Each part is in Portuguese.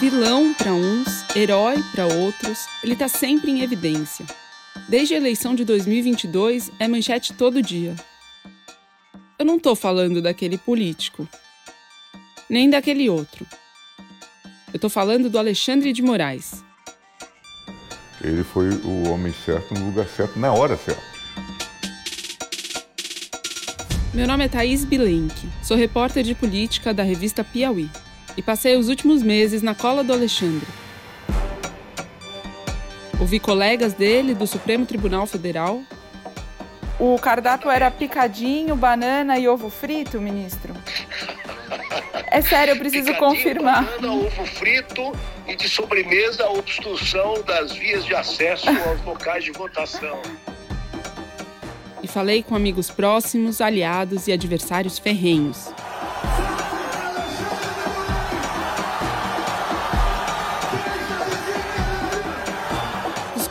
Vilão para uns, herói para outros, ele está sempre em evidência. Desde a eleição de 2022, é manchete todo dia. Eu não estou falando daquele político, nem daquele outro. Eu estou falando do Alexandre de Moraes. Ele foi o homem certo no lugar certo, na hora certa. Meu nome é Thaís Bilenque, sou repórter de política da revista Piauí e passei os últimos meses na cola do Alexandre. Ouvi colegas dele do Supremo Tribunal Federal. O cardápio era picadinho, banana e ovo frito, ministro? É sério, eu preciso Picadinho, confirmar. Banana, ovo frito e de sobremesa a obstrução das vias de acesso aos locais de votação. E falei com amigos próximos, aliados e adversários ferrenhos.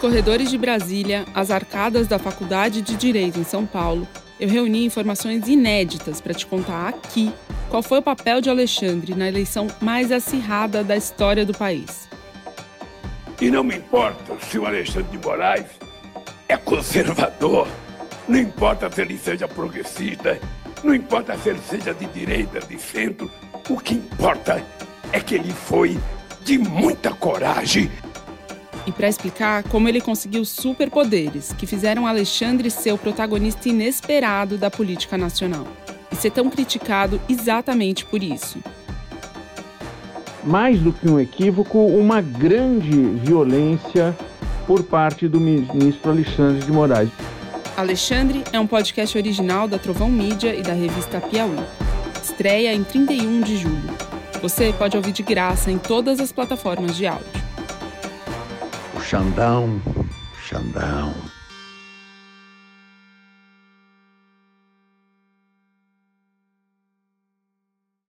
Corredores de Brasília, as arcadas da Faculdade de Direito em São Paulo, eu reuni informações inéditas para te contar aqui qual foi o papel de Alexandre na eleição mais acirrada da história do país. E não me importa se o Alexandre de Moraes é conservador, não importa se ele seja progressista, não importa se ele seja de direita, de centro, o que importa é que ele foi de muita coragem. E para explicar como ele conseguiu superpoderes que fizeram Alexandre ser o protagonista inesperado da política nacional e ser tão criticado exatamente por isso. mais do que um equívoco, uma grande violência por parte do ministro Alexandre de Moraes. Alexandre é um podcast original da Trovão Mídia e da revista Piauí. Estreia em 31 de julho. Você pode ouvir de graça em todas as plataformas de áudio. Shut down. Shut down.